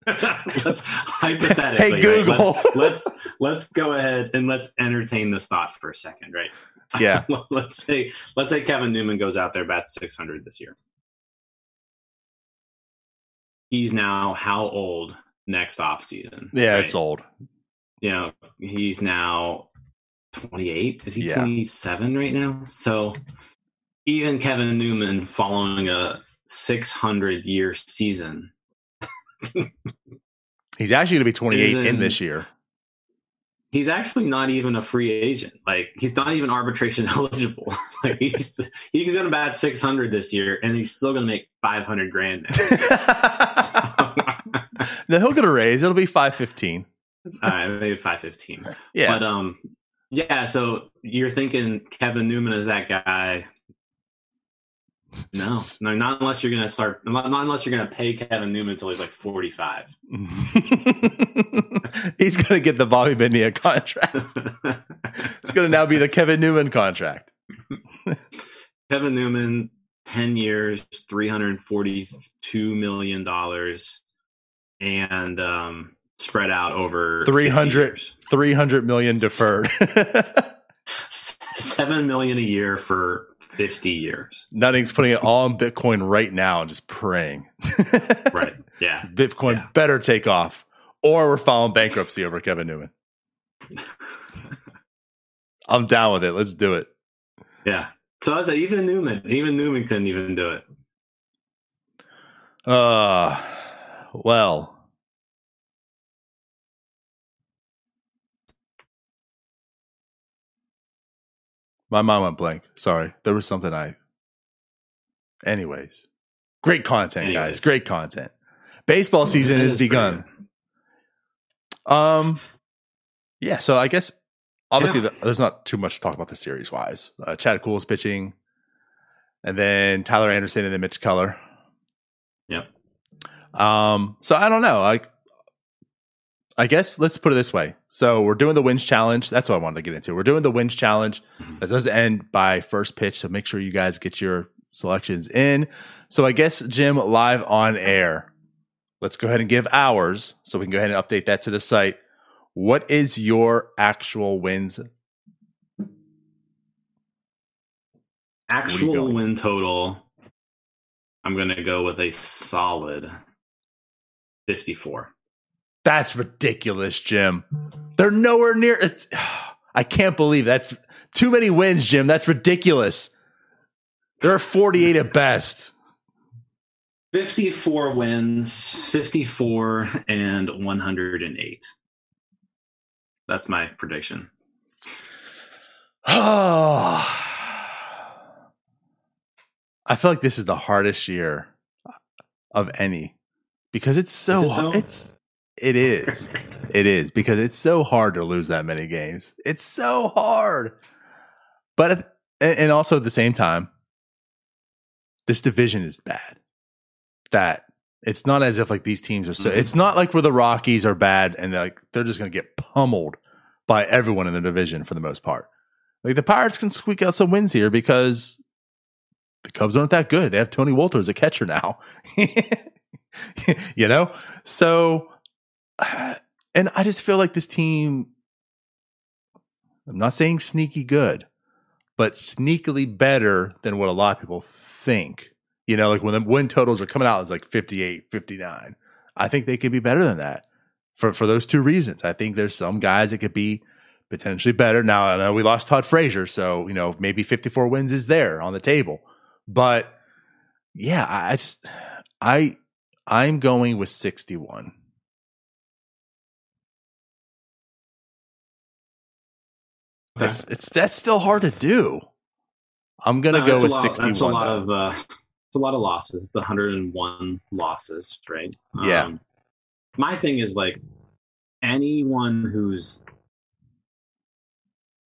(laughs) let's hypothetically. Hey, right? Google. Let's, let's let's go ahead and let's entertain this thought for a second, right? Yeah. (laughs) let's say let's say Kevin Newman goes out there bats 600 this year. He's now how old next off season? Yeah, it's old. you know, he's now 28. Is he Yeah. 27 right now? So even Kevin Newman following a 600 year season, (laughs) He's actually going to be 28 in Isn't- this year. he's actually not even a free agent. Like he's not even arbitration (laughs) eligible. like he's he's going to bat 600 this year and he's still going to make 500 grand. (laughs) now. he'll get a raise. It'll be 515. uh, maybe 515. Yeah. But um, yeah. So you're thinking Kevin Newman is that guy? No, no, not unless you're gonna start. Not unless you're gonna pay Kevin Newman until he's like 45. (laughs) He's going to get the Bobby Bonilla contract. It's going to now be the Kevin Newman contract. (laughs) Kevin Newman, 10 years, 342 million dollars, and um, spread out over 50 300 300 million (laughs) deferred. seven million a year for 50 years. Nutting's putting it all in Bitcoin right now and just praying. (laughs) Right? Yeah. Bitcoin Yeah. better take off, or we're filing bankruptcy over Kevin Newman. (laughs) I'm down with it. Let's do it. Yeah. So I was like, even Newman, even Newman couldn't even do it. Uh, well, my mind went blank. Sorry, there was something I. Anyways, great content, guys. Great content. Baseball season has begun. Um, yeah. So I guess obviously Yeah. the, there's not too much to talk about the series wise. Uh, Chad Kuhl is pitching, and then Tyler Anderson and then Mitch Keller. Yep. Um, so I don't know. Like, I guess let's put it this way. So we're doing the wins challenge. That's what I wanted to get into. We're doing the wins challenge. Mm-hmm. That does end by first pitch. So make sure you guys get your selections in. So I guess Jim live on air. Let's go ahead and give ours so we can go ahead and update that to the site. What is your actual wins? Actual win total, I'm going to go with a solid 54. That's ridiculous, Jim. They're nowhere near. It's, (sighs) I can't believe that's too many wins, Jim. That's ridiculous. There are 48 at best. 54 wins, 54 and 108. That's my prediction. Oh, (sighs) I feel like this is the hardest year of any because it's so it It's it is. it is because it's so hard to lose that many games. It's so hard. But and also at the same time this division is bad. That it's not as if like these teams are so Mhm. it's not like where the Rockies are bad and they're like they're just going to get pummeled by everyone in the division for the most part. Like the Pirates can squeak out some wins here because the Cubs aren't that good. They have Tony Wolter as a catcher now. (laughs) you know? So (sighs) and I just feel like this team I'm not saying sneaky good, but sneakily better than what a lot of people think. You know, like when the win totals are coming out, it's like 58, 59. I think they could be better than that for, for those two reasons. I think there's some guys that could be potentially better. Now I know we lost Todd Frazier, so you know maybe 54 wins is there on the table. But yeah, I I just I I'm going with 61. That's it's that's still hard to do. I'm gonna No, go with lot, 61. That's a lot though. of uh, it's a lot of losses. It's 101 losses, right? Yeah. Um, my thing is like anyone who's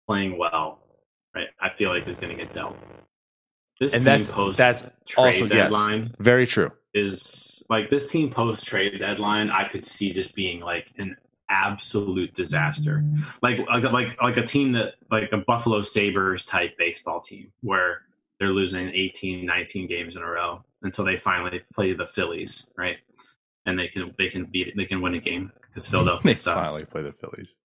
playing well, right? I feel like is going to get dealt. This And team post that's trade also- yes. deadline Very true. is like this team post trade deadline. I could see just being like an absolute disaster, like like like like a team that like a Buffalo Sabres type baseball team where they're losing 18, 19 games in a row until they finally play the Phillies, right? And they can they can beat they can win a game because (laughs) Philadelphia They sucks. finally play the Phillies.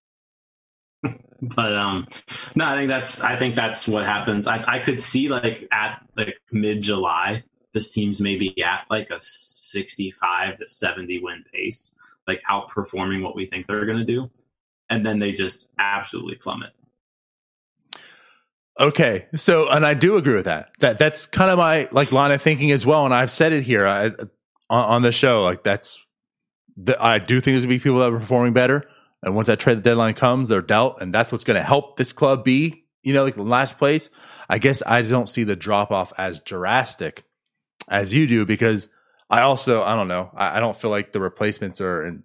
(laughs) But um, no, I think that's I think that's what happens. I I could see like at like mid July, this team's maybe at like a sixty five to seventy win pace, like outperforming what we think they're going to do, and then they just absolutely plummet. Okay, so and I do agree with that. That that's kind of my like line of thinking as well, and I've said it here I, on, on the show. Like that's the, I do think there's gonna be people that are performing better, and once that trade deadline comes, they're dealt, and that's what's gonna help this club be you know like the last place. I guess I don't see the drop off as drastic as you do because I also I don't know I, I don't feel like the replacements are and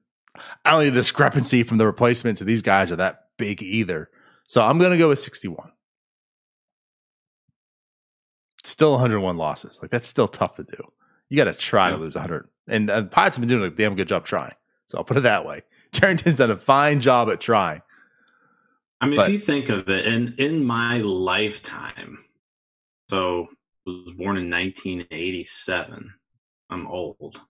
I don't think the discrepancy from the replacement to these guys are that big either. So I'm gonna go with 61 still 101 losses. Like that's still tough to do. You got to try Yeah. to lose 100. And uh, the Pirates have been doing a damn good job trying. So I'll put it that way. (laughs) Cherington's done a fine job at trying. I mean, But- if you think of it, in in my lifetime, so I was born in 1987. I'm old.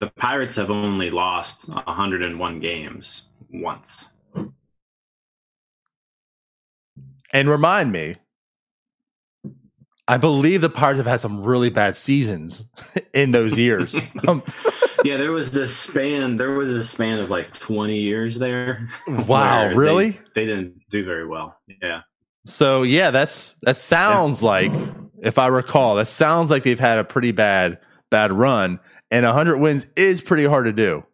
The Pirates have only lost 101 games once. And remind me, I believe the Pirates have had some really bad seasons (laughs) in those years. um, (laughs) yeah, there was this span. There was a span of like 20 years there. wow, (laughs) where they- really? They, didn't do very well. Yeah. So yeah, that's that sounds like, if I recall, that sounds like they've had a pretty bad bad run, and 100 wins is pretty hard to do.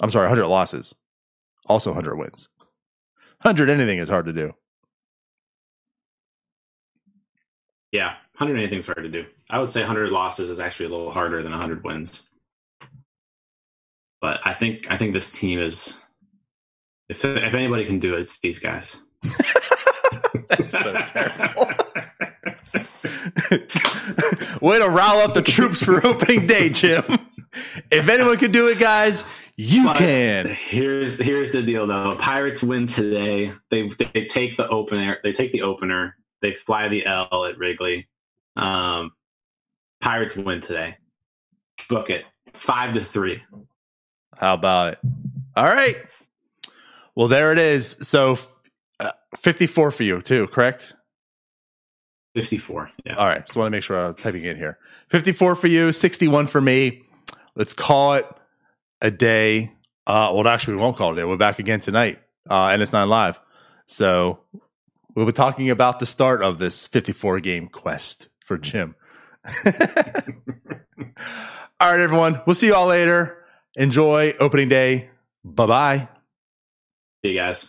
I'm sorry, 100 losses, also 100 wins. 100 anything is hard to do. Yeah. 100 anything's hard to do. I would say 100 losses is actually a little harder than 100 wins. But I think I think this team is if if anybody can do it, it's these guys. (laughs) That's so terrible. (laughs) Way to rile up the troops for opening day, Jim. If anyone can do it, guys, you But can. Here's here's the deal though. Pirates win today. They they take the opener. They take the opener. They fly the L at Wrigley. Um, Pirates win today. Book it. Five to three. How about it? All right. Well, there it is. So uh, 54 for you, too, correct? Fifty four. Yeah. All right. Just want to make sure I'm typing in here. 54 for you, 61 for me. Let's call it a day. Uh, well, actually, we won't call it a day. We're back again tonight, uh, and it's not live. So we'll be talking about the start of this 54 game quest for Jim. (laughs) all right, everyone. We'll see you all later. Enjoy opening day. Bye bye. See you guys.